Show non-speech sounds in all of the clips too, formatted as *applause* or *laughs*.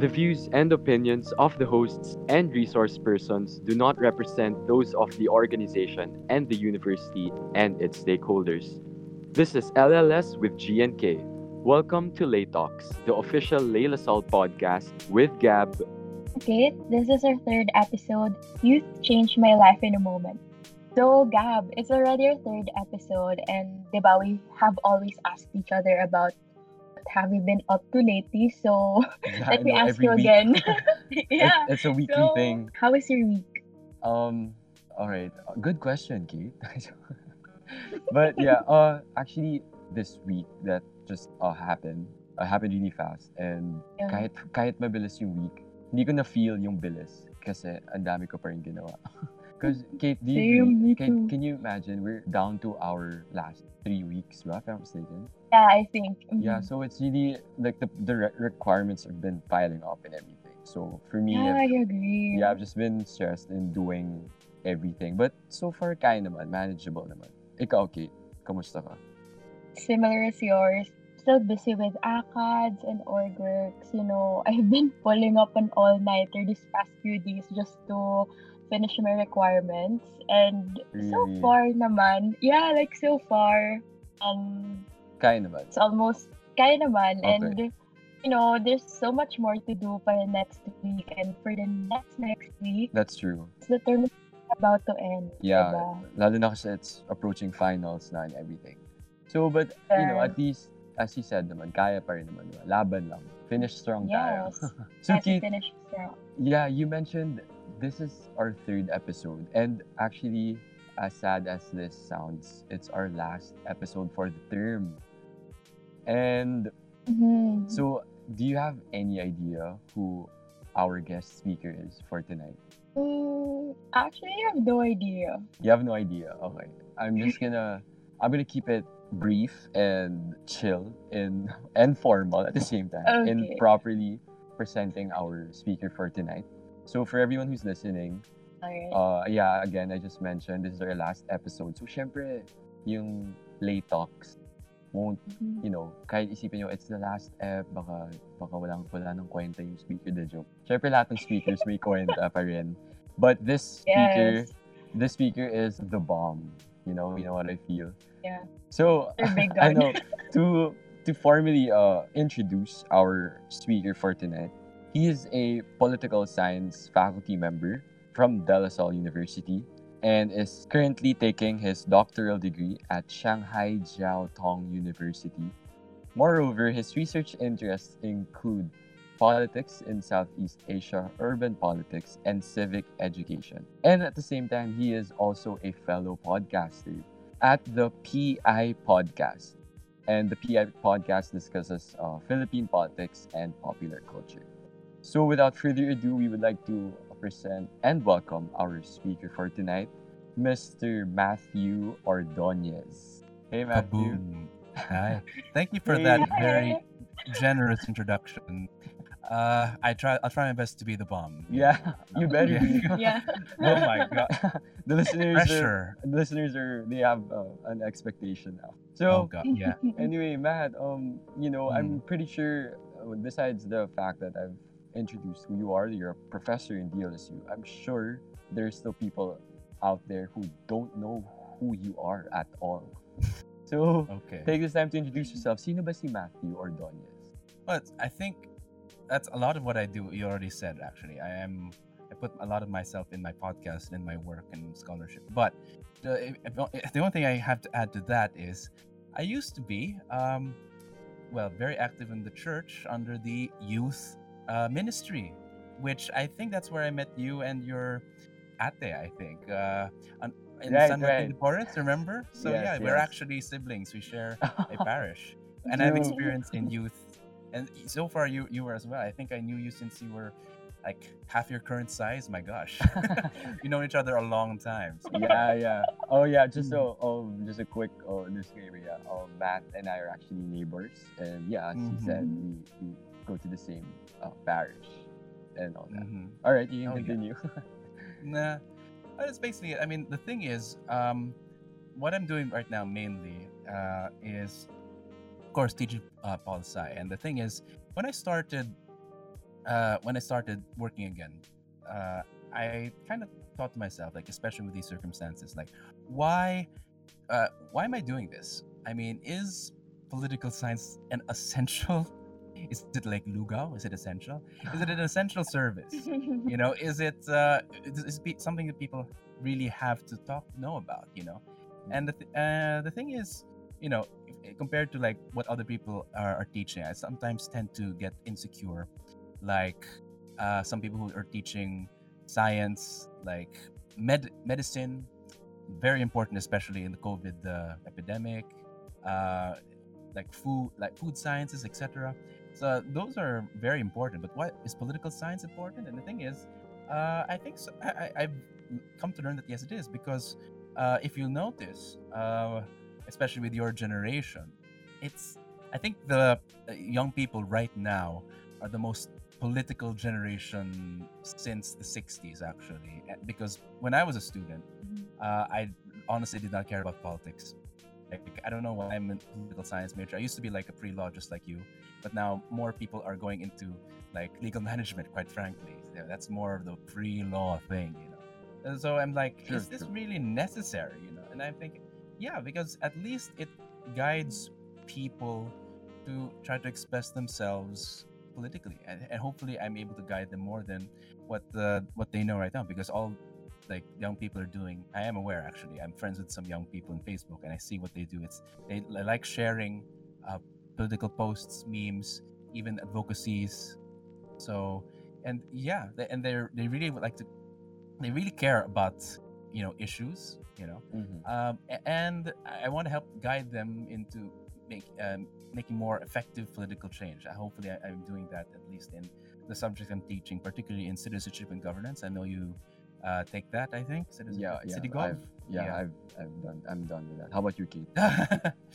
The views and opinions of the hosts and resource persons do not represent those of the organization and the university and its stakeholders. This is LLS with GNK. Welcome to Lay Talks, the official Lay Lasal podcast with Gab. Okay, this is our third episode. Youth changed my life in a moment. So, Gab, it's already our third episode, and diba, we have always asked each other about have you been up to lately. So, Yeah, *laughs* let me know, ask you week. again. *laughs* *laughs* It's- yeah. It's, a weekly So, thing. how was your week? Um, all right. Uh, Good question, Kate. but yeah, uh, actually, this week that just uh, happened, uh, happened really fast. And Yeah. kahit, kahit mabilis yung week, hindi ko na-feel yung bilis kasi ang dami ko pa rin ginawa. Because, Kate, do you Same, me Can, too. can you imagine we're down to our last three weeks, ba, if I'm mistaken? Yeah, I think. Yeah, Mhm. so it's really like the, the re- requirements have been piling up and everything. So for me, Yeah, I've- agree. yeah, I've just been stressed in doing everything. But so far, kaya naman, manageable naman. Ikaw, Kate, kamusta ka? Similar as yours. Still busy with ACADS and org works. You know, *laughs* I've been pulling up an all-nighter these past few days just to finish my requirements. And so Really? far naman, yeah, like so far, um, Kaya naman. it's almost kaya naman. Okay. And, you know, there's so much more to do for the next week and for the next next week. That's true. The term is about to end. Yeah, diba? lalo na kasi it's approaching finals na and everything. So, but, you know, at least, as you said naman, kaya pa rin naman. diba? Laban lang. Finish strong tayo. Yes. *laughs* so, As Kate, finish strong. Yeah, you mentioned this is our third episode. And actually, as sad as this sounds, it's our last episode for the term. And Mhm. so, do you have any idea who our guest speaker is for tonight? Mm, actually, I have no idea. You have no idea. Okay. I'm just gonna I'm gonna keep it brief and chill and and formal at the same time in Okay. properly presenting our speaker for tonight. So for everyone who's listening, Alright. Uh, yeah, again, I just mentioned this is our last episode. So, syempre, yung late talks won't, Mhm. you know, kahit isipin nyo, it's the last ep, baka, baka walang, wala nang kwenta yung speaker the joke. Syempre, lahat ng speakers may kwenta pa rin. But this speaker, Yes. this speaker is the bomb. You know, you know what I feel. Yeah. So, *laughs* I know, to, to formally uh, introduce our speaker for tonight, he is a political science faculty member from De La Salle University and is currently taking his doctoral degree at Shanghai Jiao Tong University. Moreover, his research interests include politics in Southeast Asia, urban politics, and civic education. And at the same time, he is also a fellow podcaster at the PI Podcast. And the PI Podcast discusses uh, Philippine politics and popular culture. So, without further ado, we would like to present and welcome our speaker for tonight, Mr. Matthew Ordonez. Hey, Matthew. Kaboom. Hi. Thank you for Hey. that very generous introduction. Uh, I try. I'll try my best to be the bomb. Yeah, you better. be. *laughs* Yeah. Oh my god. *laughs* the listeners Pressure. are the listeners are they have uh, an expectation now. Oh god. Yeah. *laughs* anyway, Matt, um, you know, Mm. I'm pretty sure uh, besides the fact that I've introduced who you are, you're a professor in DLSU. I'm sure there's still people out there who don't know who you are at all. *laughs* So Okay. take this time to introduce yourself. Sino ba si Matthew Ordonez? But I think that's a lot of what I do. You already said actually. I am. I put a lot of myself in my podcast and my work and scholarship. But the, if, if- the only thing I have to add to that is, I used to be, um, well, very active in the church under the youth uh, ministry, which I think that's where I met you and your ate. I think uh, on, in Right, San Martin right. de Porres. Remember? So Yes, yeah, we're actually siblings. We share *laughs* a parish and I've experienced in youth, and so far you you were as well. I think I knew you since you were like half your current size. My gosh, *laughs* *laughs* you know each other a long time. So, yeah, yeah. Oh yeah, just Mm. so um just a quick oh disclaimer, yeah. Um Matt and I are actually neighbors and yeah, as you said, we, we go to the same uh, parish and all that. mhm. Alright, you can Oh, yeah. continue. *laughs* Nah, that's it's basically. I mean, the thing is, um, what I'm doing right now mainly uh, is, of course, teaching uh, poli sci. And the thing is, when I started uh, when I started working again, uh, I kind of thought to myself, like, especially with these circumstances, like, why, uh, why am I doing this? I mean, is political science an essential? Is it like Lugaw? Is it essential? Is it an *laughs* essential service? You know, is it uh, is it something that people really have to talk know about? You know, and the th- uh, the thing is, you know, if, compared to like what other people are, are teaching, I sometimes tend to get insecure. Like uh, some people who are teaching science, like med- medicine, very important, especially in the COVID uh, epidemic, uh, like food, like food sciences, etc. So those are very important. But what is political science important? And the thing is, uh, I think so, I, I've come to learn that yes, it is because uh, if you notice, uh, especially with your generation, it's I think the uh, young people right now are the most political generation since the 60s actually eh, because when i was a student uh, i honestly did not care about politics like i don't know why i'm a political science major. I used to be like a pre-law just like you but now more people are going into like legal *laughs* management quite frankly. Yeah, that's more of the pre-law thing you know? And so i'm like Sure, is this sure. really necessary you know? And i'm thinking yeah because at least it guides people to try to express themselves politically and, and hopefully i'm able to guide them more than what the what they know right now because all like young people are doing i am aware actually i'm friends with some young people on facebook and i see what they do it's they, they like sharing uh, political posts memes even advocacies so and yeah they, and they're they really would like to they really care about you know issues you know Mhm. um, and I want to help guide them into make, um, making more effective political change. Uh, hopefully, I, I'm doing that at least in the subject I'm teaching, particularly in citizenship and governance. I know you uh, take that. I think citizenship, Yeah, yeah. city I've, yeah, Yeah. I've, I've done. I'm done with that. How about you, Kate? Yeah.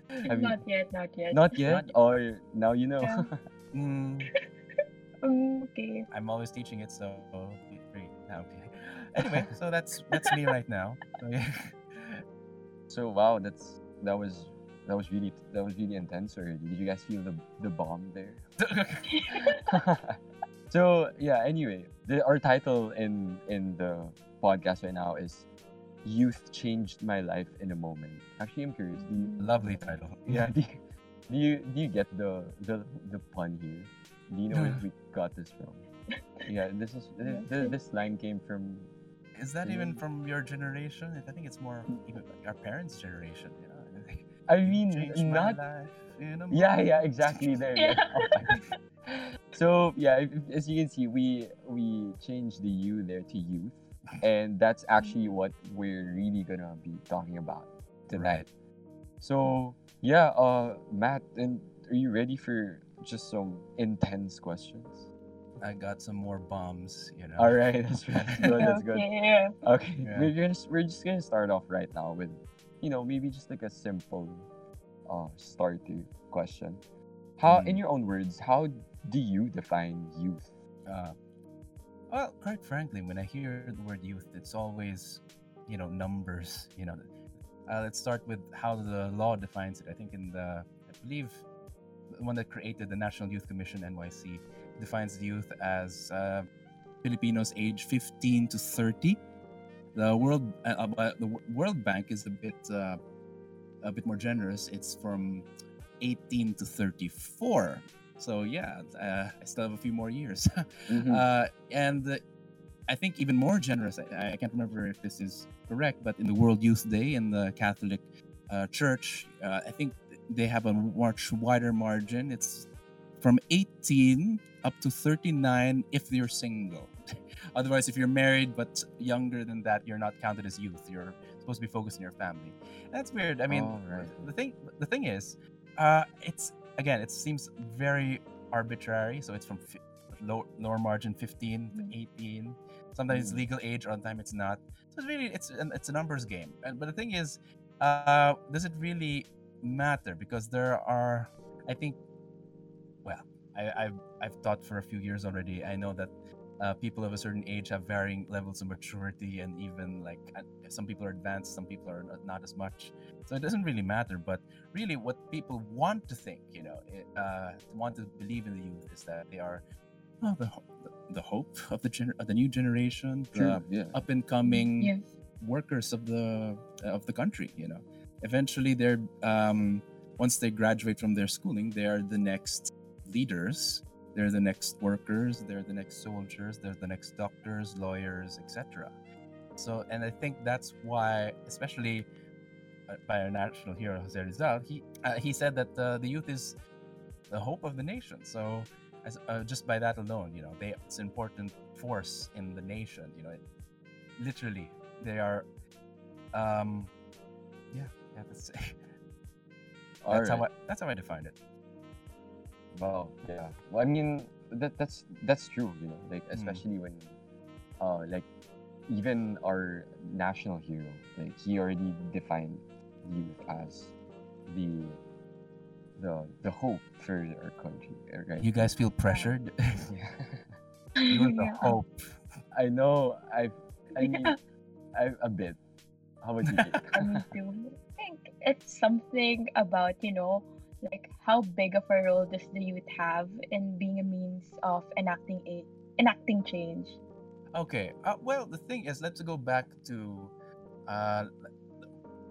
*laughs* Have you- not yet, not yet. Not yet, Not or now you know. Yeah. *laughs* Mm, Mm, okay. I'm always teaching it, so be free. Okay. Anyway, *laughs* so that's that's me right now. So, yeah. so wow, that's that was that was really that was really intense already. Did you guys feel the the bomb there? so yeah. Anyway, the, our title in in the podcast right now is "Youth Changed My Life in a Moment." Actually, I'm curious. Do you, Lovely title. *laughs* yeah. Do you, do you do you get the the the pun here? Do you know where we got this from? *laughs* Yeah, this is this, this, line came from Is that even Mm. from your generation? I think it's more even like our parents' generation. You know? *laughs* I mean not life in a Yeah, yeah, exactly. There. Yeah. There. so yeah, if, if- as you can see, we we changed the U there to youth, and that's actually what we're really gonna be talking about tonight. So yeah, uh, Matt, and are you ready for just some intense questions? I got some more bombs. You know. All right, that's right. That's good. That's good. Okay. Okay, Yeah. we're gonna we're just gonna start off right now with, you know, maybe just like a simple, uh, starter question. How, in Mm. your own words, how do you define youth? Uh, well, quite frankly, when I hear the word youth, it's always, you know, numbers. You know, uh, let's start with how the law defines it. I think in the, I believe, the one that created the National Youth Commission (NYC) defines youth as uh, Filipinos age 15 to 30. The World uh, uh, the World Bank is a bit uh, a bit more generous. It's from 18 to 34. So yeah, uh, I still have a few more years. *laughs* Mhm. Uh, and uh, I think even more generous. I, I can't remember if this is correct, but in the World Youth Day in the Catholic uh, Church, uh, I think they have a much wider margin. It's from 18 up to 39 if you're single. *laughs* Otherwise, if you're married but younger than that, you're not counted as youth. You're supposed to be focused on your family. That's weird. I mean, Oh, right. the thing the thing is, uh, it's again, it seems very arbitrary. So it's from fi- low, lower margin 15 to 18. Sometimes it's Mm. legal age, other time it's not. So it's really it's it's a numbers game. And, but the thing is, uh, does it really matter? Because there are, I think, well, I, I've I've taught for a few years already. I know that uh, people of a certain age have varying levels of maturity, and even like uh, some people are advanced, some people are not, not as much. So it doesn't really matter. But really, what people want to think, you know, uh, want to believe in the youth is that they are oh, the the hope of the gener- of the new generation, True. the yeah. up and coming Yes. workers of the of the country. You know, eventually they're um, once they graduate from their schooling, they are the next leaders. They're the next workers. They're the next soldiers. They're the next doctors, lawyers, etc. So, and I think that's why, especially uh, by our national hero Jose Rizal, he uh, he said that uh, the youth is the hope of the nation. So, as, uh, just by that alone, you know, they it's an important force in the nation. You know, it, literally, they are. Um, yeah, yeah, that's *laughs* that's how I that's how I define it. Wow. Yeah. Well, I mean, that that's that's true. You know, like Mm. especially when, uh, like, even our national hero, like he already defined youth as the the the hope for our country, right? You guys feel pressured? Yeah. *laughs* You're the *laughs* Yeah. hope. I know. I I mean, I a bit. How about you? *laughs* Jake? Me too. I think it's something about, you know, like how big of a role does the youth have in being a means of enacting a enacting change? Okay. Uh, well, the thing is, let's go back to, uh,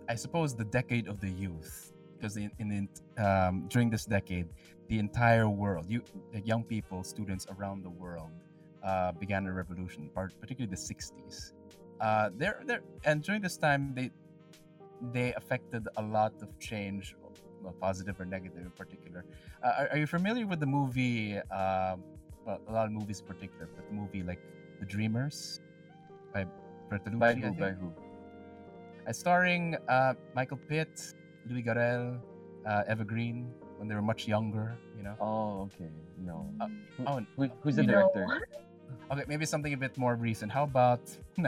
I suppose, the decade of the youth, because in, in um, during this decade, the entire world, you young people, students around the world, uh, began a revolution, part, particularly the '60s. Uh, there, there, and during this time, they they affected a lot of change, positive or negative in particular. Uh, are, are you familiar with the movie? Um, well, a lot of movies in particular, but the movie like The Dreamers by Bertolucci. by who? By who? Uh, starring uh, Michael Pitt, Louis Garrel, uh, Eva when they were much younger. You know. Oh, okay. No. Uh, Who- oh, Who, who's the director? okay, maybe something a bit more recent. How about *laughs*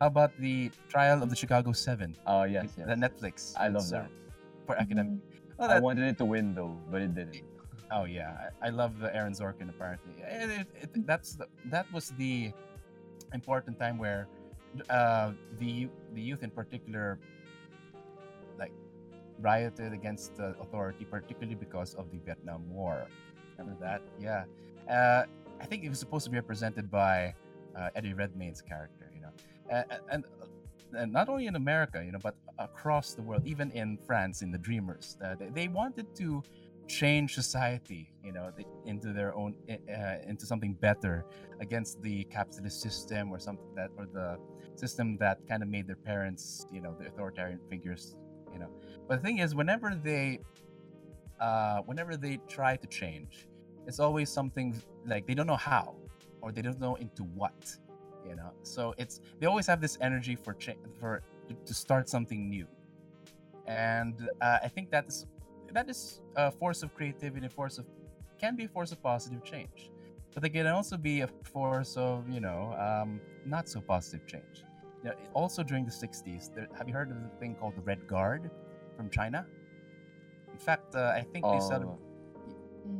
how about the Trial of the Chicago Seven? Oh yes, The. Netflix. I love that. uh, For academic. Oh, I wanted it to win though, but it didn't. *laughs* Oh yeah, I, I love the Aaron Sorkin. Apparently, it, it, it, that's the, that was the important time where uh, the the youth in particular, like, rioted against the authority, particularly because of the Vietnam War. Remember that? Yeah. Uh, I think it was supposed to be represented by uh, Eddie Redmayne's character. You know, uh, and. And not only in America, you know, but across the world, even in France, in the Dreamers, uh, they, they wanted to change society you know into their own uh, into something better against the capitalist system or something that or the system that kind of made their parents you know the authoritarian figures you know. But the thing is whenever they uh whenever they try to change it's always something like they don't know how or they don't know into what you know so it's they always have this energy for cha- for to start something new and uh, i think that is that is a force of creativity, a force of can be a force of positive change, but they can also be a force of you know um, not so positive change. You know, also during the '60s, there, have you heard of the thing called the Red Guard from China? In fact, uh, I think they said Oh,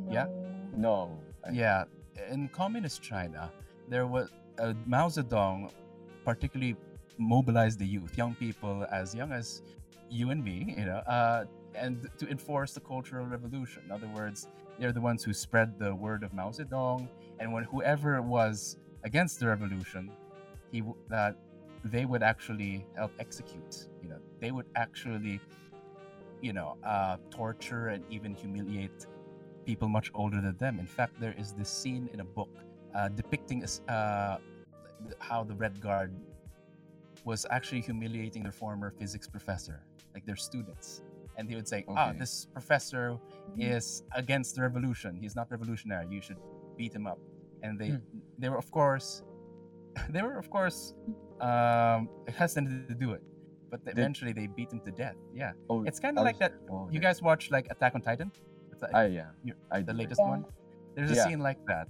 Yeah? No. no. I- yeah, in communist China, there was uh, Mao Zedong, particularly mobilized the youth, young people as young as you and me, you know, uh, and to enforce the cultural revolution. In other words, they're the ones who spread the word of Mao Zedong, and when whoever was against the revolution, he uh, they would actually help execute. You know, they would actually, you know, uh, torture and even humiliate people much older than them. In fact, there is this scene in a book uh, depicting as- uh, how the Red Guard was actually humiliating their former physics professor, like their students. And he would say, "Ah, this professor is against the revolution. He's not revolutionary. You should beat him up." And they, they were of course, *laughs* they were of course um, hesitant to do it, but eventually they beat him to death. Yeah, Oh, it's kind of like that. oh, You okay. guys watch like Attack on Titan? It's like I yeah. you- I the latest Yeah. one. There's a Yeah. scene like that,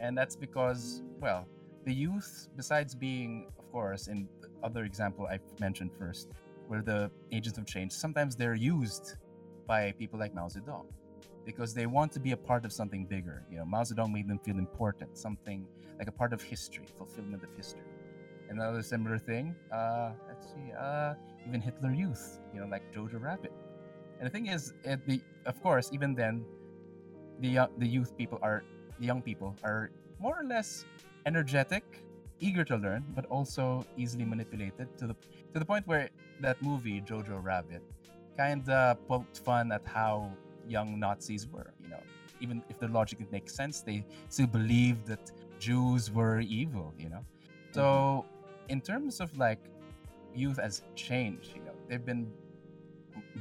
and that's because well, the youth, besides being, of course, in the other example I mentioned first, where the agents of change, sometimes they're used by people like Mao Zedong because they want to be a part of something bigger. You know, Mao Zedong made them feel important, something like a part of history, fulfillment of history. Another similar thing, uh, let's see, uh, even Hitler Youth, you know, like Jojo Rabbit. And the thing is, the of course, even then, the uh, the youth people are the young people are more or less energetic, eager to learn, but also easily manipulated to the to the point where that movie Jojo Rabbit kind of poked fun at how young Nazis were. You know, even if the logic didn't make sense, they still believed that Jews were evil. You know, so mm-hmm. in terms of like youth as change, you know, they've been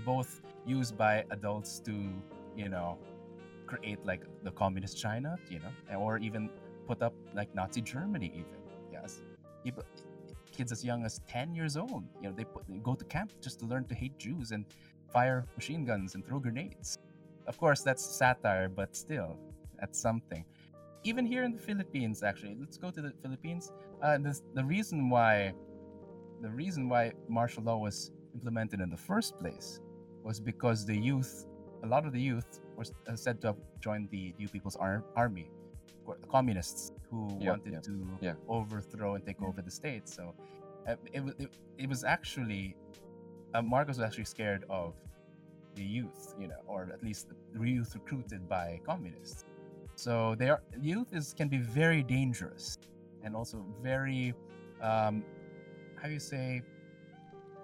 both used by adults to you know create like the communist China, you know, or even put up like Nazi Germany, even yes, kids as young as ten years old, you know, they put they go to camp just to learn to hate Jews and fire machine guns and throw grenades. Of course, that's satire, but still, that's something. Even here in the Philippines, actually, let's go to the Philippines. Uh, this, the reason why, the reason why martial law was implemented in the first place was because the youth, a lot of the youth, were uh, said to have joined the New People's Ar- Army, the communists who Yep, wanted yep, to yeah. overthrow and take over the state. So uh, it, it, it was actually uh, Marcos was actually scared of the youth, you know, or at least the youth recruited by communists. So their youth is can be very dangerous and also very, um, how do you say,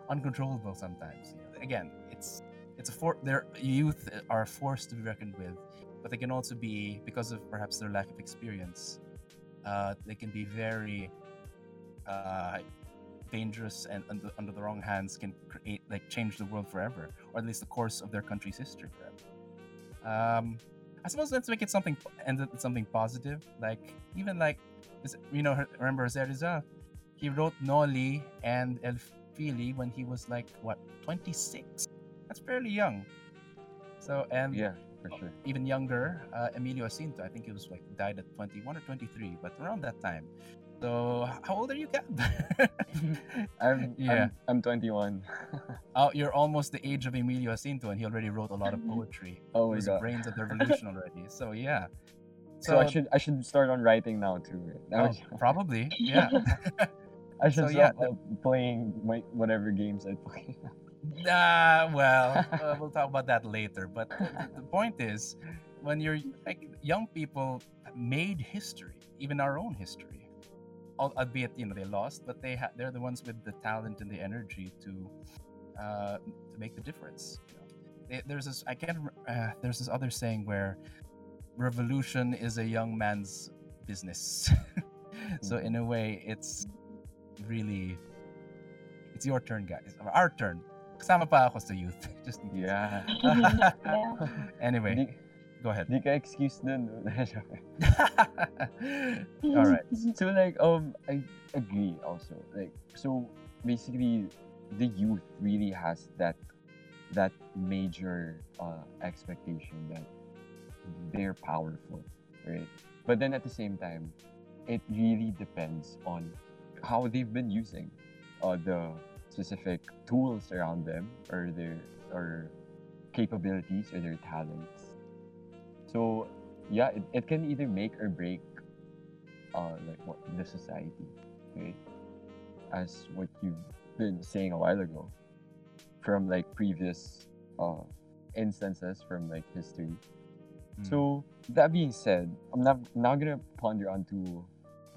uncontrollable sometimes. You know? Again, it's it's a for their youth are forced to be reckoned with, but they can also be because of perhaps their lack of experience. Uh, they can be very uh, dangerous and under, under the wrong hands can create like change the world forever or at least the course of their country's history forever. Um i suppose let's make it something end it with something positive like even like you know remember Jose he wrote Noli and El Fili when he was like what 26 that's fairly young. So and Yeah, for sure. even younger, uh, Emilio Jacinto. I think he was like died at 21 or 23, but around that time. So, how old are you, Gab? *laughs* I'm, Yeah. I'm, I'm 21. *laughs* oh, you're almost the age of Emilio Jacinto, and he already wrote a lot of poetry. *laughs* oh He my was the god. brains of the revolution already. So, yeah. So I should I should start on writing now too. oh, probably, yeah. I should so, yeah, stop uh, playing my, whatever games I play. Well, uh, *laughs* we'll talk about that later. But the, the- point is, when you're like young people made history, even our own history, albeit you know they lost, but they ha- they're the ones with the talent and the energy to uh, to make the difference. You know, They- there's this I can't uh, there's this other saying where revolution is a young man's business. *laughs* so in a way, it's really it's your turn, guys. Our turn. Kasama pa ako sa youth. *laughs* Just in case. yeah. *laughs* yeah. *laughs* Anyway, Di, go ahead. di ka excuse dun. All right. so like um I agree also. Like so basically the youth really has that that major uh, expectation that they're powerful, right? But then at the same time, it really depends on how they've been using uh, the specific tools around them or their or capabilities or their talents. So yeah, it, it can either make or break uh, like what the society, right? As what you've been saying a while ago, from like previous uh, instances from like history. Mm. So that being said, I'm not now gonna ponder onto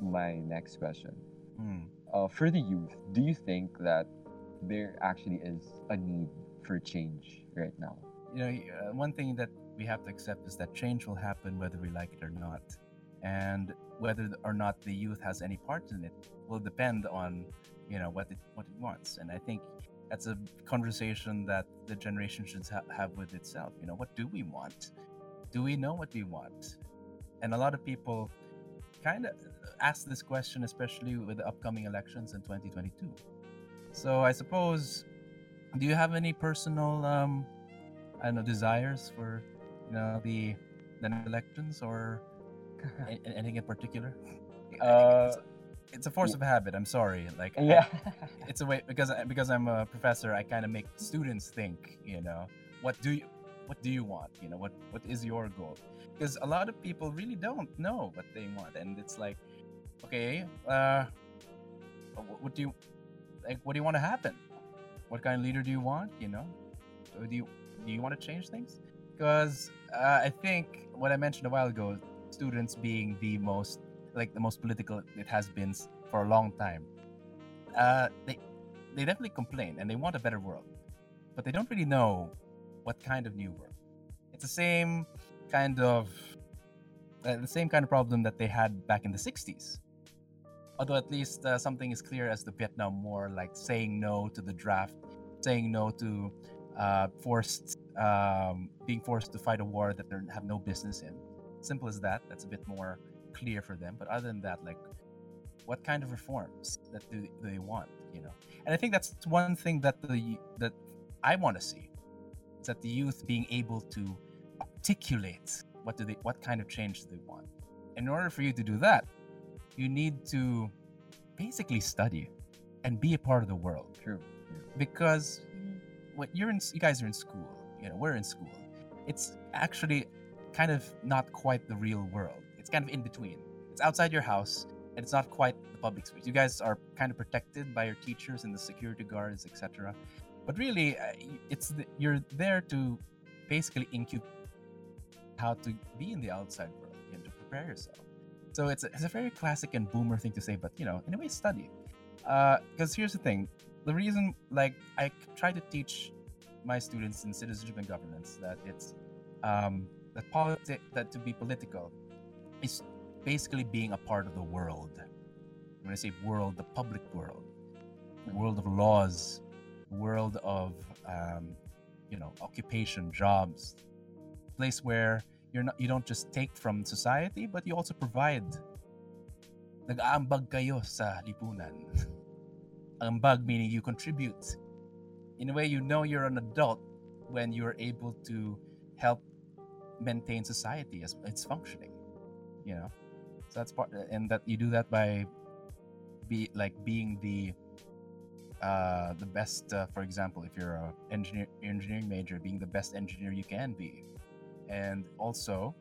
my next question. Mm. Uh, for the youth, do you think that there actually is a need for change right now? You know, uh, one thing that we have to accept is that change will happen whether we like it or not. And whether or not the youth has any part in it will depend on, you know, what it, what it wants. And I think that's a conversation that the generation should ha- have with itself. You know, what do we want? Do we know what we want? And a lot of people kind of ask this question, especially with the upcoming elections in 2022. So I suppose, do you have any personal, um, I don't know, desires for, you know, the the elections or *laughs* anything in particular? Uh, it's, it's a force of habit. I'm sorry. Like, I- yeah. *laughs* it's a way because I- because I'm a professor. I kind of make students think. You know, what do you what do you want? You know, what what is your goal? Because a lot of people really don't know what they want, and it's like, okay, uh, what do you like? What do you want to happen? What kind of leader do you want? You know, do you do you want to change things? Because uh, I think what I mentioned a while ago students being the most like the most political it has been for a long time. Uh, they they definitely complain and they want a better world, but they don't really know what kind of new world. It's the same kind of uh, the same kind of problem that they had back in the 60s. Although at least uh, something is clear as the Vietnam War, like saying no to the draft, saying no to uh, forced um, being forced to fight a war that they have no business in. Simple as that. That's a bit more clear for them. But other than that, like, what kind of reforms that do, they want? You know, and I think that's one thing that the that I want to see is that the youth being able to articulate what do they what kind of change do they want. In order for you to do that, you need to basically study and be a part of the world. True. because when you're in you guys are in school you know we're in school. It's actually kind of not quite the real world. It's kind of in between. It's outside your house and it's not quite the public space. You guys are kind of protected by your teachers and the security guards etc but really uh, it's the, you're there to basically incubate how to be in the outside world and to prepare yourself so it's a, it's a very classic and boomer thing to say but you know in a way study because here's the thing. The reason like I try to teach my students in citizenship and governance that it's um, that politi- that to be political is basically being a part of the world. When i say world the public world. The world of laws. World of um, you know occupation jobs. Place where you're not you don't just take from society but you also provide. Nag-aambag kayo sa lipunan. *laughs* Ambag meaning you contribute. In a way you know you're an adult when you're able to help maintain society as it's functioning you know? So that's part and that you do that by be like being the uh the best uh, for example if you're a engineer engineering major being the best engineer you can be and also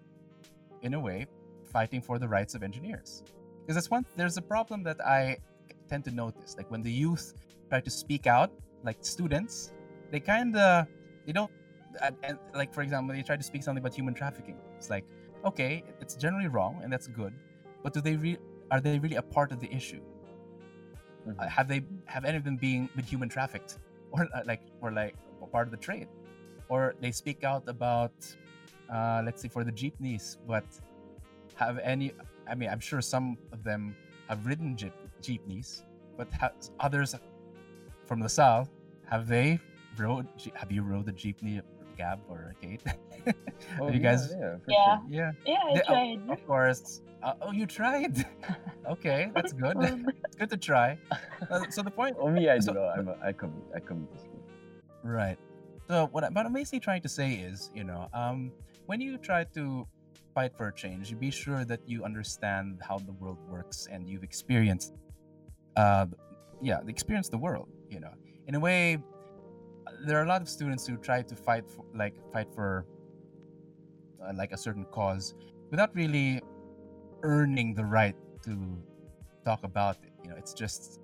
in a way fighting for the rights of engineers. Because that's one there's a problem that i tend to notice. Like when the youth try to speak out like students they kind of they don't and, like for example they try to speak something about human trafficking. It's like okay it's generally wrong and that's good but do they re- are they really a part of the issue? Mhm. uh, have they have any of them being been human trafficked? Or uh, like or like part of the trade? Or they speak out about uh, let's say for the jeepneys but have any i mean i'm sure some of them have ridden jeep, jeepneys but ha- others from the south have they rode have you rode the jeepney gab or kate *laughs* Oh, you yeah, guys Yeah. For Yeah. Sure. yeah Yeah, I They- oh, tried. of course uh, oh you tried *laughs* okay that's *laughs* good Um, it's good to try Uh, so the point Oh, me, I do. So- know. I'm a, I come. I come to school. Right. So what, I, what I'm basically trying to say is, you know, um, when you try to fight for a change, be sure that you understand how the world works and you've experienced, uh, yeah, experienced the world. You know, in a way, there are a lot of students who try to fight for, like fight for, uh, like a certain cause, without really earning the right to talk about it. You know, it's just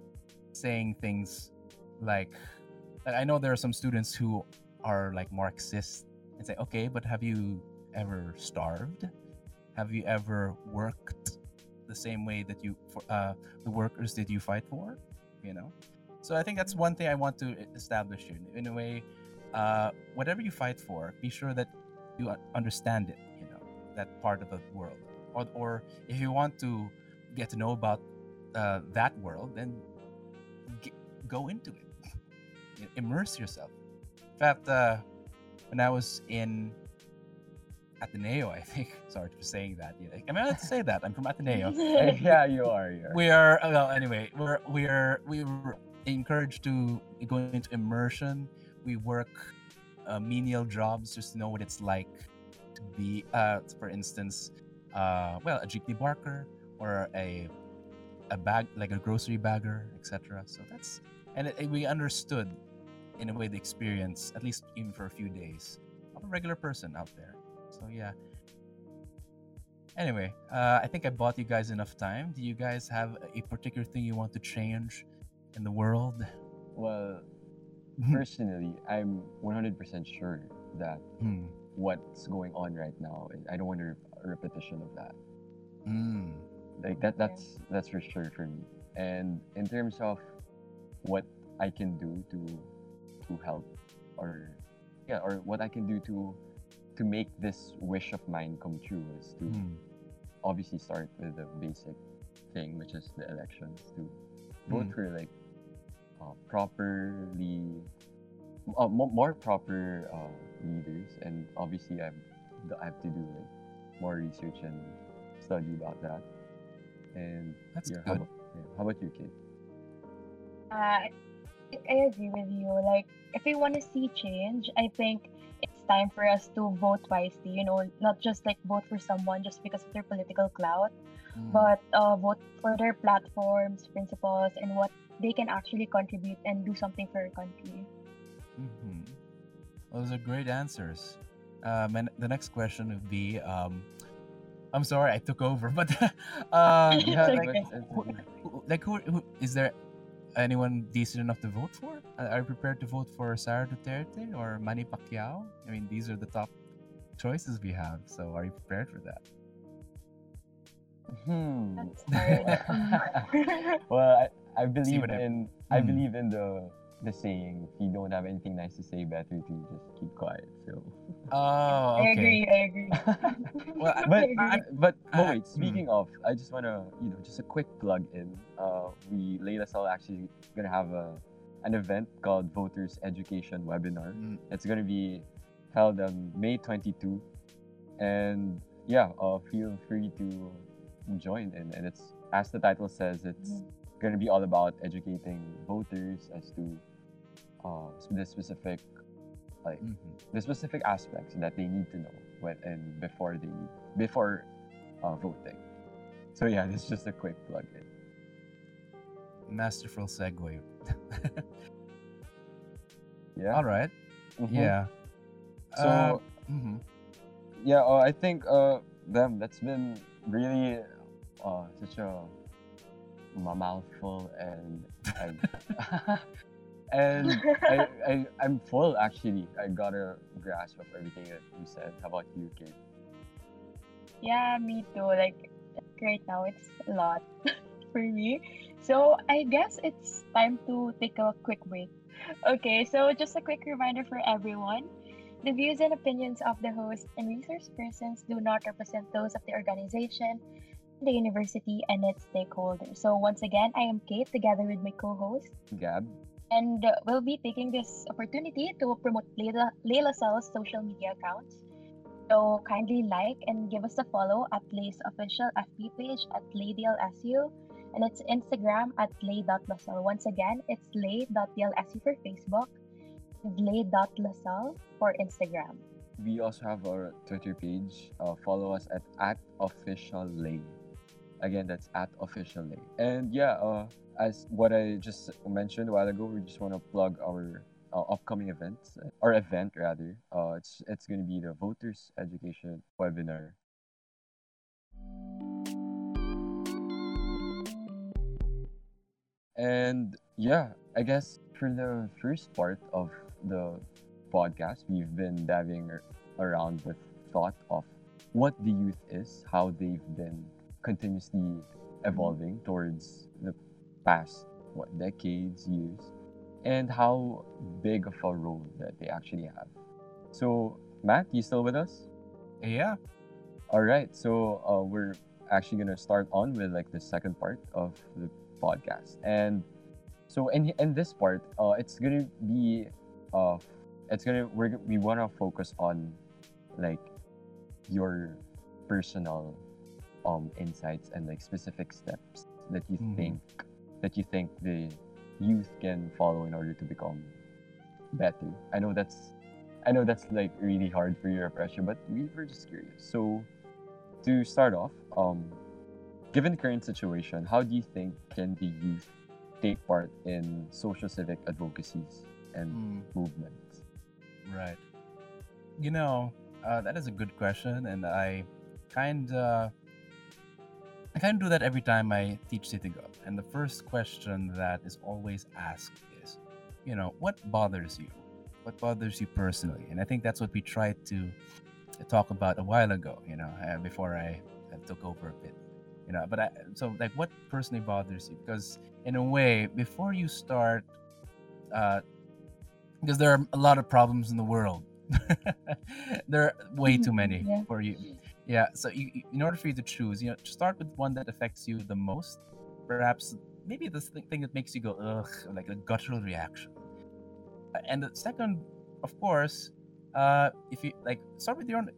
saying things like I know there are some students who are like Marxist and say, okay, but have you ever starved? Have you ever worked the same way that you for uh, the workers did you fight for? You know, so I think that's one thing I want to establish here. In a way, uh, whatever you fight for, be sure that you understand it. You know, that part of the world, or or if you want to get to know about uh, that world, then g- go into it *laughs* immerse yourself. In fact, uh, when I was in Ateneo, I think. *laughs* Sorry for saying that. Yeah, I'm allowed to say that. I'm from Ateneo. *laughs* *laughs* yeah, you are. You are. We are uh, well. Anyway, we're we are we were encouraged to go into immersion. We work uh, menial jobs just to know what it's like to be, uh, for instance, uh, well, a jeepney barker or a a bag like a grocery bagger, etc. So that's and it, it- we understood in a way the experience, at least even for a few days, of a regular person out there. So yeah. Anyway, uh, I think I bought you guys enough time. Do you guys have a particular thing you want to change in the world? Well, personally, I'm 100% sure that Hmm. what's going on right now, I don't want a repetition of that. Mm. like that that's that's for sure for me and in terms of what i can do to to help or yeah or what i can do to to make this wish of mine come true is to Mm. obviously start with the basic thing which is the elections to vote Mm. for like uh, properly uh, mo- more proper uh, leaders and obviously I have, I have to do like more research and study about that and That's yeah, how good. about, yeah, how about you kate Uh, I agree with you. Like, if we want to see change, I think it's time for us to vote wisely. You know, not just like vote for someone just because of their political clout, Mm. but uh, vote for their platforms, principles, and what they can actually contribute and do something for our country. Mm-hmm. Those are great answers. Um, and the next question would be, um, I'm sorry I took over, *laughs* but uh, *laughs* yeah like, okay. it's- it's who, who- like who, who is there anyone decent enough to vote for? Are you prepared to vote for Sara Duterte or Manny Pacquiao? I mean, these are the top choices we have. So, are you prepared for that? Hmm. That's. Mm. *laughs* well, I, I believe what I- in I Hmm. believe in the the saying if you don't have anything nice to say, better to just keep quiet. So, *laughs* Oh, I okay. agree. I agree. *laughs* Well, *laughs* I- but I agree. I- but but I- wait. Speaking of, I just wanna you know just a quick plug in. Uh, we Layla Sal actually gonna have a an event called Voters Education Webinar. Mm, It's gonna be held on May 22, and yeah, uh, feel free to join in. And it's as the title says, it's Mhm. gonna be all about educating voters as to uh, the specific like mhm. the specific aspects that they need to know when and before they before uh, voting. So yeah, this is just a quick plug in. Masterful segue. *laughs* Yeah. All right. Mhm. Yeah. So Uh, mhm. yeah, uh, I think uh, them that's been really uh, such a mouthful and and, *laughs* *laughs* and I, *laughs* I I'm full actually. I got a grasp of everything that you said. How about you, Kate? Yeah, me too. Like right now, it's a lot *laughs* for me. So I guess it's time to take a quick break. Okay, so just a quick reminder for everyone. The views and opinions of the host and resource persons do not represent those of the organization, the university, and its stakeholders. So once again, I am Kate together with my co-host, Gab. And uh, we'll be taking this opportunity to promote Layla, Layla Cell's social media accounts. So kindly like and give us a follow at Lay's official FB page at LayDLSU and its Instagram at lay.lasal. Once again, it's lay.dlsu for Facebook and for Instagram. We also have our Twitter page. Uh, follow us at, at official lay. Again, that's at official lay. And yeah, uh, as what I just mentioned a while ago, we just want to plug our uh, upcoming events or event rather. Uh, it's it's going to be the voters education webinar. And yeah, I guess for the first part of the podcast, we've been diving around the thought of what the youth is, how they've been continuously evolving towards the past what decades, years, and how big of a role that they actually have. So, Matt, you still with us? Yeah. All right, so uh, we're actually gonna start on with like the second part of the podcast, and so in in this part, uh, it's gonna be uh, it's gonna we're we wanna focus on like your personal um insights and like specific steps that you Mhm. think that you think the youth can follow in order to become better. I know that's I know that's like really hard for your pressure, but we were just curious. So to start off, um, given the current situation, how do you think can the youth take part in social civic advocacies and Mm, movements? right. You know, uh, that is a good question, and I kind of I kind of do that every time I teach City Gov. And the first question that is always asked is, you know, what bothers you? What bothers you personally? And I think that's what we tried to talk about a while ago. You know, uh, before I, took over a bit. you know. But I, so like, what personally bothers you? Because in a way, before you start, uh, because there are a lot of problems in the world. *laughs* there are way too many Yeah. for you. Yeah. So you, in order for you to choose, you know, start with one that affects you the most. Perhaps maybe the thing that makes you go ugh, like a guttural reaction. And the second, of course, uh, if you like, start with your own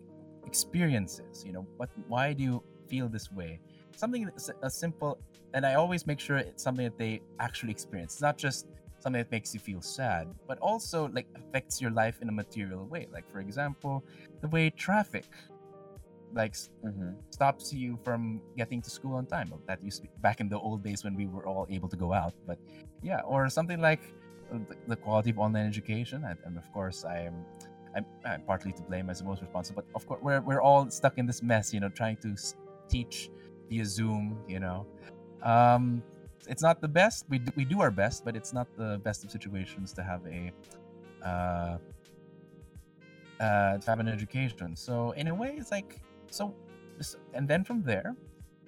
experiences. You know, what? Why do you feel this way? Something a simple, and I always make sure it's something that they actually experience. It's not just something that makes you feel sad, but also like affects your life in a material way. Like for example, the way traffic like Mm-hmm. stops you from getting to school on time. That used to be back in the old days when we were all able to go out. But yeah, or something like uh, the, the quality of online education. And, and of course, I am I'm, I'm partly to blame as the most responsible. But of course, we're we're all stuck in this mess. You know, trying to teach via Zoom. You know, um, it's not the best. We do, we do our best, but it's not the best of situations to have a. Uh, uh, to have an education. So in a way, it's like so, and then from there,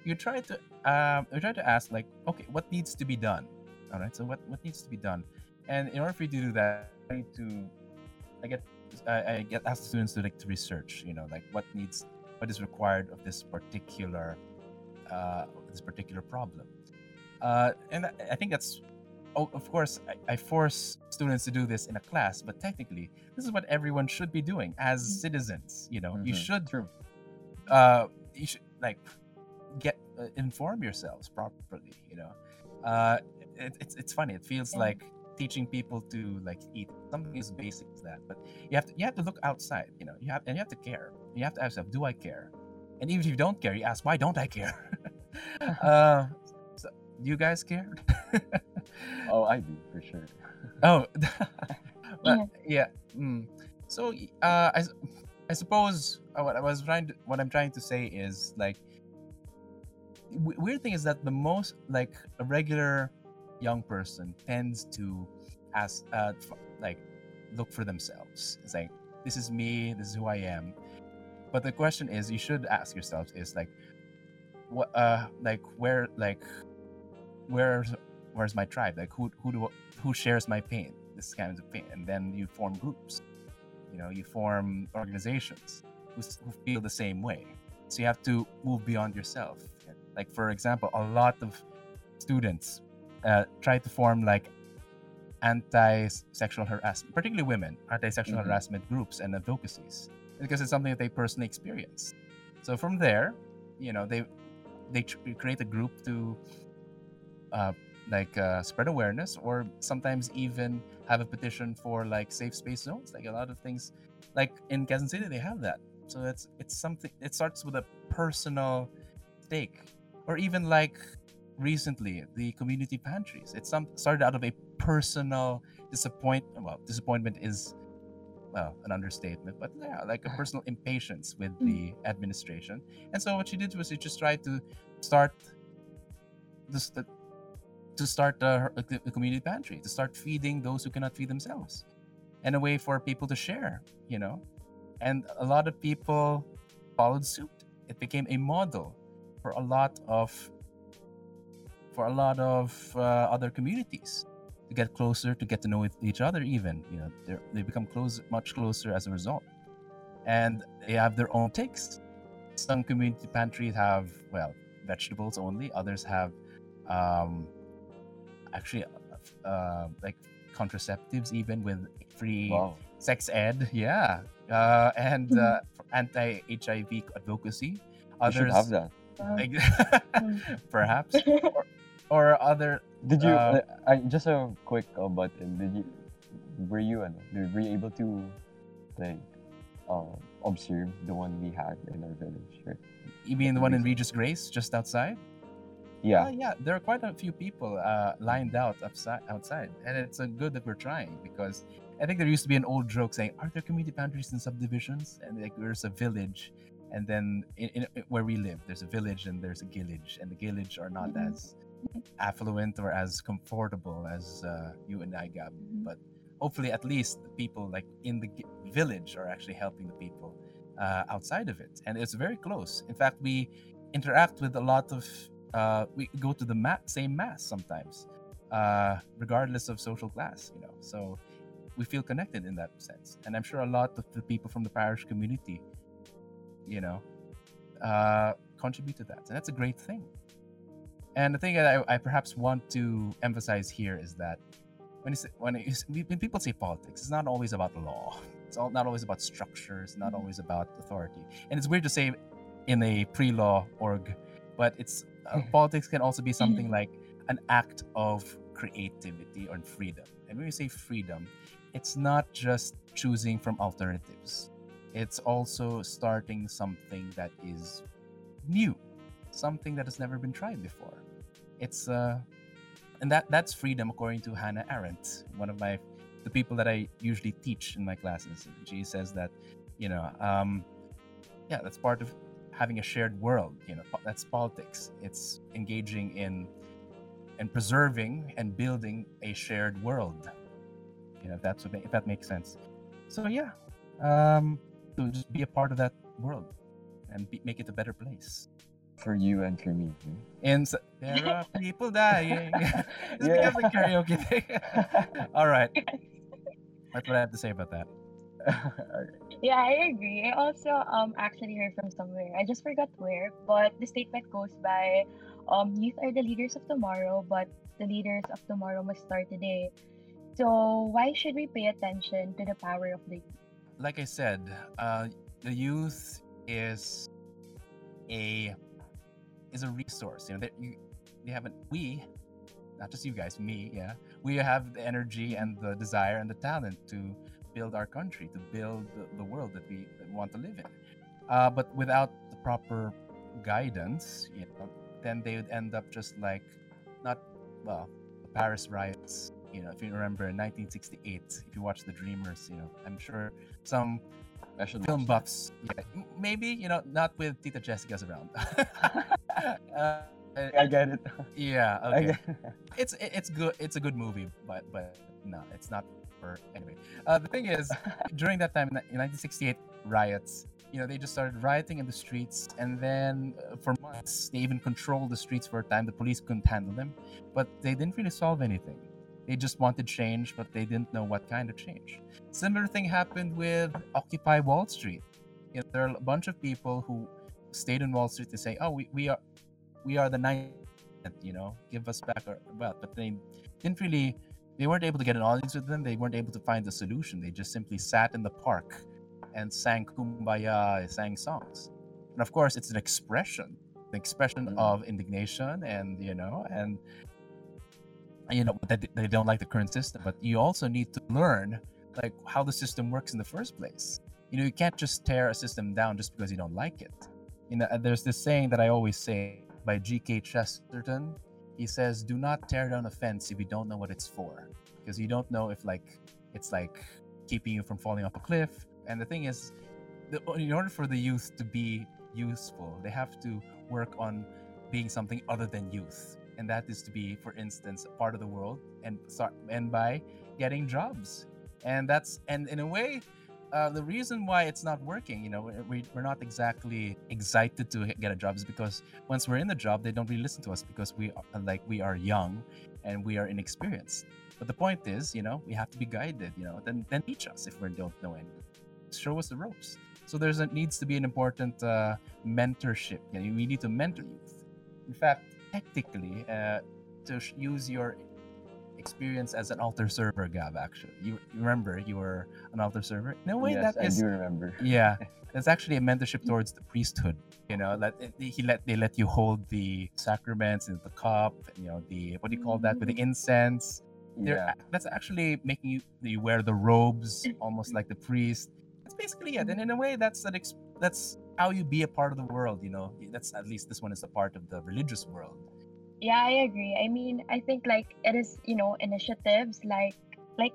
you try to um, you try to ask like, okay, what needs to be done? All right, so what what needs to be done? And in order for you to do that, I need to, I get I, I get ask the students to like to research, you know, like what needs what is required of this particular uh, this particular problem. Uh, and I, I think that's oh, of course I, I force students to do this in a class, but technically this is what everyone should be doing as Mhm. citizens. You know, you Mhm. should True. Uh, you should like get uh, inform yourselves properly. You know, uh, it, it's it's funny. It feels Yeah. like teaching people to like eat something as basic as that, but you have to you have to look outside. You know, you have and you have to care. You have to ask yourself, do I care? And even if you don't care, you ask, why don't I care? *laughs* *laughs* uh, so, do you guys care? *laughs* Oh, I do for sure. Oh, but, yeah. Mm. So uh, I, s- I suppose uh, what I was trying to, what I'm trying to say is like, w- weird thing is that the most like a regular young person tends to ask, uh, f- like, look for themselves. It's like this is me, this is who I am. But the question is, you should ask yourselves is like, what, uh, like where, like, where's where's my tribe? Like who who do who shares my pain? This kind of pain, and then you form groups. You know, you form organizations who, who feel the same way. So you have to move beyond yourself. Like for example, a lot of students uh, try to form like anti-sexual harassment, particularly women, anti-sexual Mhm. harassment groups and advocacies, because it's something that they personally experience. So from there, you know, they they tr- create a group to uh, like uh, spread awareness or sometimes even have a petition for like safe space zones like a lot of things like in Quezon City they have that. So it's it's something it starts with a personal stake. Or even like recently the community pantries. It's some started out of a personal disappointment well disappointment is well an understatement but yeah like a personal impatience with mm. the administration. And so what she did was she just tried to start this the, to start a, a community pantry to start feeding those who cannot feed themselves. And a way for people to share you know? And a lot of people followed suit. It became a model for a lot of for a lot of uh, other communities to get closer to get to know each other even you know? They become close much closer as a result. And they have their own takes some community pantries have well vegetables only. Others have um, actually uh, like contraceptives even with free Wow. sex ed yeah uh, and uh, anti-hiv advocacy You should have that. Like, *laughs* Mm. perhaps or, or other Did you? Uh, uh, I just a quick uh, button. Did you? Were you? ano, were you able to, like, uh, observe the one we had in our village? Right? you mean the one in regis grace just outside Yeah. Oh, yeah, there are quite a few people uh, lined out upside, outside, and it's uh, good that we're trying because I think there used to be an old joke saying, "Are there community pantries in subdivisions?" And like, there's a village, and then in, in, where we live, there's a village and there's a village, and the village are not Mhm. as affluent or as comfortable as uh, you and I, Gab. But hopefully, at least the people like in the gi- village are actually helping the people uh, outside of it, and it's very close. In fact, we interact with a lot of uh, we go to the ma- same mass sometimes, uh, regardless of social class. You know, so we feel connected in that sense. And I'm sure a lot of the people from the parish community, you know, uh, contribute to that, and that's a great thing. And the thing that I, I perhaps want to emphasize here is that when you say, when, when people say politics, it's not always about law. It's all, not always about structure. It's not always about authority. And it's weird to say in a pre-law org, but it's uh, politics can also be something like an act of creativity or freedom. And when we say freedom, it's not just choosing from alternatives. It's also starting something that is new, something that has never been tried before. It's uh, and that that's freedom according to Hannah Arendt, one of my the people that I usually teach in my classes. She says that, you know, um, yeah, that's part of having a shared world. You know, that's politics. It's engaging in and preserving and building a shared world. You know, if that's what, if that makes sense. So yeah, um, to just be a part of that world and be, make it a better place for you and for me. Hmm? And so, there are *laughs* people dying. *laughs* Just yeah. because the karaoke thing. *laughs* All right. That's what I have to say about that. Yeah, I agree. I also um actually heard from somewhere. I just forgot where, but the statement goes by um youth are the leaders of tomorrow, but the leaders of tomorrow must start today. So why should we pay attention to the power of the youth? Like I said, uh, the youth is a is a resource. You know, that you they haven't we, not just you guys, me, yeah, we have the energy and the desire and the talent to build our country, to build the, the world that we want to live in. Uh, but without the proper guidance, you know, then they would end up just like not well, the Paris riots. You know, if you remember in 1968, if you watch The Dreamers, you know, I'm sure some special film buffs, yeah, maybe you know, not with Tita Jessica's around. *laughs* uh, *laughs* I get it. Yeah, okay. It. It's it's good. It's a good movie, but but no, it's not anyway. Uh, the thing is, *laughs* during that time in 1968 riots, you know, they just started rioting in the streets, and then uh, for months they even controlled the streets for a time. The police couldn't handle them, but they didn't really solve anything. They just wanted change, but they didn't know what kind of change. Similar thing happened with Occupy Wall Street. You know, there are a bunch of people who stayed in Wall Street to say, "Oh, we, we are we are the ninth, you know, give us back our wealth." But they didn't really. They weren't able to get an audience with them. They weren't able to find a solution. They just simply sat in the park and sang kumbaya, sang songs. And of course, it's an expression, an expression mm-hmm. of indignation, and you know, and you know that they don't like the current system. But you also need to learn like how the system works in the first place. You know, you can't just tear a system down just because you don't like it. You know, there's this saying that I always say by G.K. Chesterton. He says, "Do not tear down a fence if you don't know what it's for, because you don't know if like it's like keeping you from falling off a cliff." And the thing is, the, in order for the youth to be useful, they have to work on being something other than youth, and that is to be, for instance, part of the world, and start and by getting jobs, and that's and in a way, uh, the reason why it's not working, you know, we, we're not exactly excited to get a job is because once we're in the job, they don't really listen to us because we are like we are young and we are inexperienced. But the point is, you know, we have to be guided. You know, then then teach us if we don't know anything. Show us the ropes. So there's a, needs to be an important uh, mentorship. You know, we need to mentor youth. In fact, technically, uh, to use your experience as an altar server, Gab. Actually, you, remember you were an altar server. No way, yes, that is. I do remember. *laughs* Yeah, *laughs* that's actually a mentorship towards the priesthood. You know, that eh, he let they let you hold the sacraments and the cup. You know, the what do you call that with the mm. incense. They're, yeah. that's actually making you you wear the robes *laughs* almost like the priest. That's basically it. And in a way, that's an ex- that's how you be a part of the world. You know, that's at least this one is a part of the religious world yeah i agree. I mean i think like it is you know initiatives like like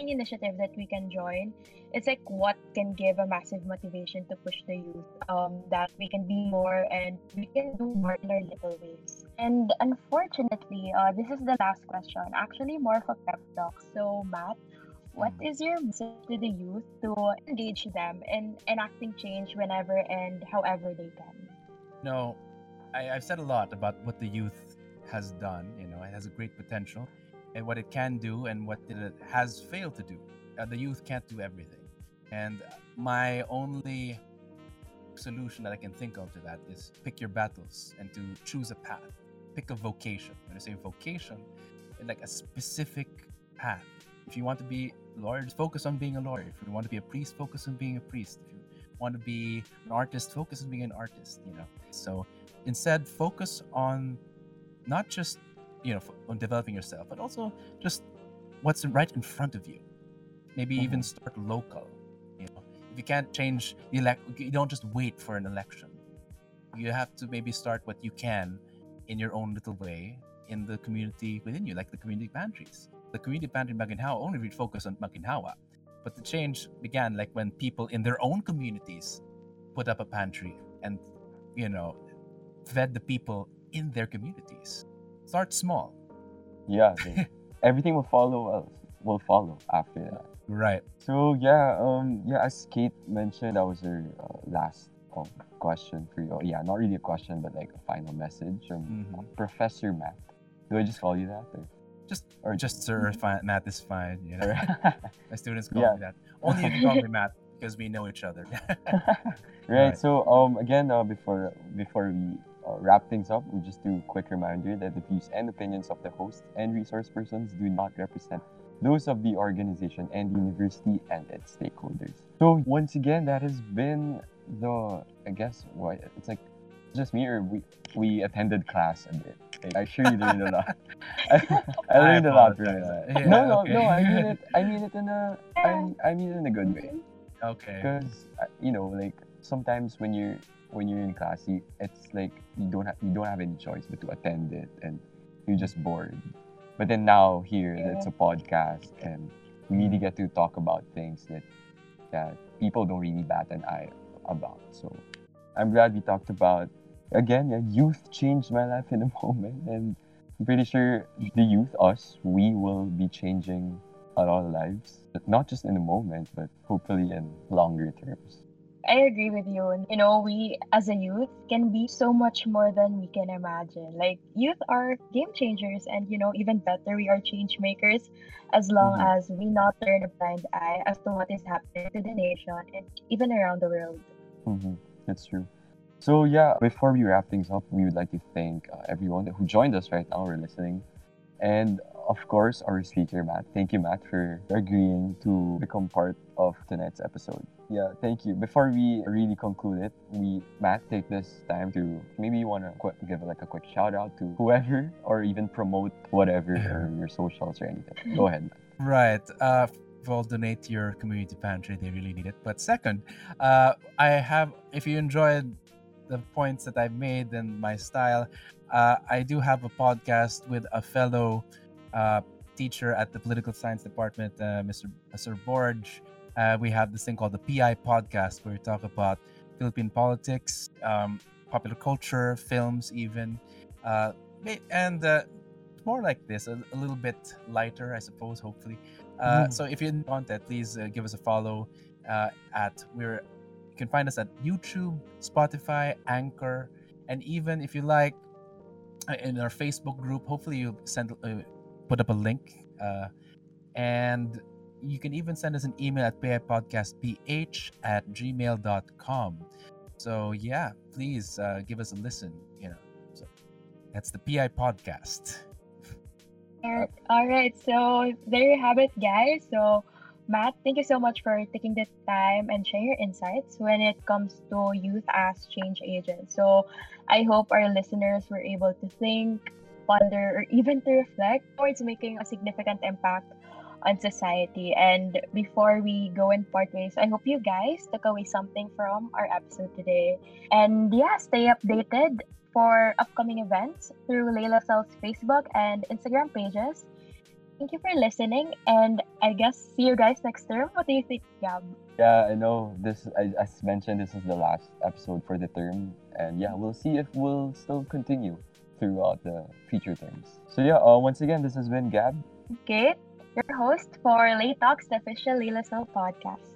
any initiative that we can join it's like what can give a massive motivation to push the youth um, that we can be more and we can do more in our little ways. And unfortunately uh, this is the last question actually more of a pep talk. So matt what mm. your message to the youth to engage them in enacting change whenever and however they can? No I, I've said a lot about what the youth has done. You know, it has a great potential, and what it can do, and what it has failed to do. Uh, the youth can't do everything, and my only solution that I can think of to that is pick your battles and to choose a path. Pick a vocation. When I say vocation, like a specific path. If you want to be a lawyer, focus on being a lawyer. If you want to be a priest, focus on being a priest. If you want to be an artist, focus on being an artist. You know. So instead, focus on not just you know on developing yourself, but also just what's right in front of you. Maybe even mm-hmm. start local. You know, if you can't change the elect, you don't just wait for an election. You have to maybe start what you can in your own little way in the community within you, like the community pantries. The community pantry in Maginhawa only really focused on Maginhawa, but the change began like when people in their own communities put up a pantry and, you know, fed the people in their communities. Start small. Yeah, *laughs* everything will follow. Uh, will follow after that. Right. So yeah, um, yeah, as Kate mentioned, that was her uh, last um, question for you. Yeah, not really a question, but like a final message from uh, Professor Matt. Do I just call you that? Or, Just or just *laughs* sir, fine, Matt is fine. You know, *laughs* my students call Yeah. me that. Only if you call me Matt because we know each other. right. Right. So um, again, uh, before before we uh, wrap things up, we just do a quick reminder that the views and opinions of the hosts and resource persons do not represent those of the organization and the university and its stakeholders. So once again, that has been the I guess what it's like just me or we we attended class a bit. Like, I sure you learned a lot. *laughs* I, I I learned a lot from that. Yeah, no, no, okay. no. I mean it. I mean it in a. I, I mean it in a good way okay. because you know like sometimes when you're when you're in class you, it's like you don't have you don't have any choice but to attend it and you're just bored. But then now here it's a podcast and we really get to talk about things that that people don't really bat an eye about. So i'm glad we talked about again yeah, youth changed my life in a *laughs* moment and i'm pretty sure the youth us we will be changing a lot of lives but not just in a moment but hopefully in longer terms I agree with you. And you know, we as a youth can be so much more than we can imagine. Like youth are game changers and you know, even better, we are change makers as long Mhm. as we not turn a blind eye as to what is happening to the nation and even around the world. hmm That's true. So yeah, before we wrap things up, we would like to thank uh, everyone who joined us right now or listening, and of course our speaker Matt. Thank you, Matt, for agreeing to become part of tonight's episode. Yeah, thank you. Before we really conclude it, we Matt take this time to maybe you want to qu- give like a quick shout out to whoever or even promote whatever or your socials or anything. Go ahead. Matt. Right. Uh, of all, donate to your community pantry. They really need it. But second, uh, I have, if you enjoyed the points that I've made and my style, uh, I do have a podcast with a fellow uh, teacher at the political science department, uh, Mr. Sir Borge. Uh, we have this thing called the PI podcast where we talk about Philippine politics, um, popular culture, films, even. Uh, and uh, more like this, a, a little bit lighter, I suppose, hopefully. Uh, Mm. So if you want that, please uh, give us a follow uh, at we're you can find us at YouTube, Spotify, Anchor, and even if you like in our Facebook group. Hopefully you send uh, put up a link, uh, and you can even send us an email at paypodcastph at gmail.com. So yeah, please uh, give us a listen. You know, so that's the PI podcast. All right, so there you have it, guys. So, Matt, thank you so much for taking the time and sharing your insights when it comes to youth as change agents. So, I hope our listeners were able to think, ponder, or even to reflect towards making a significant impact on society. And before we go and part ways, I hope you guys took away something from our episode today. And yeah, stay updated for upcoming events through Layla Cell's Facebook and Instagram pages. Thank you for listening, and I guess see you guys next term. What do you think, Gab? Yeah, I know this. I, as mentioned, this is the last episode for the term, and yeah, we'll see if we'll still continue throughout the future terms. So yeah, uh, once again, this has been Gab. Kate, your host for Lay Talks, the official Layla Cell podcast.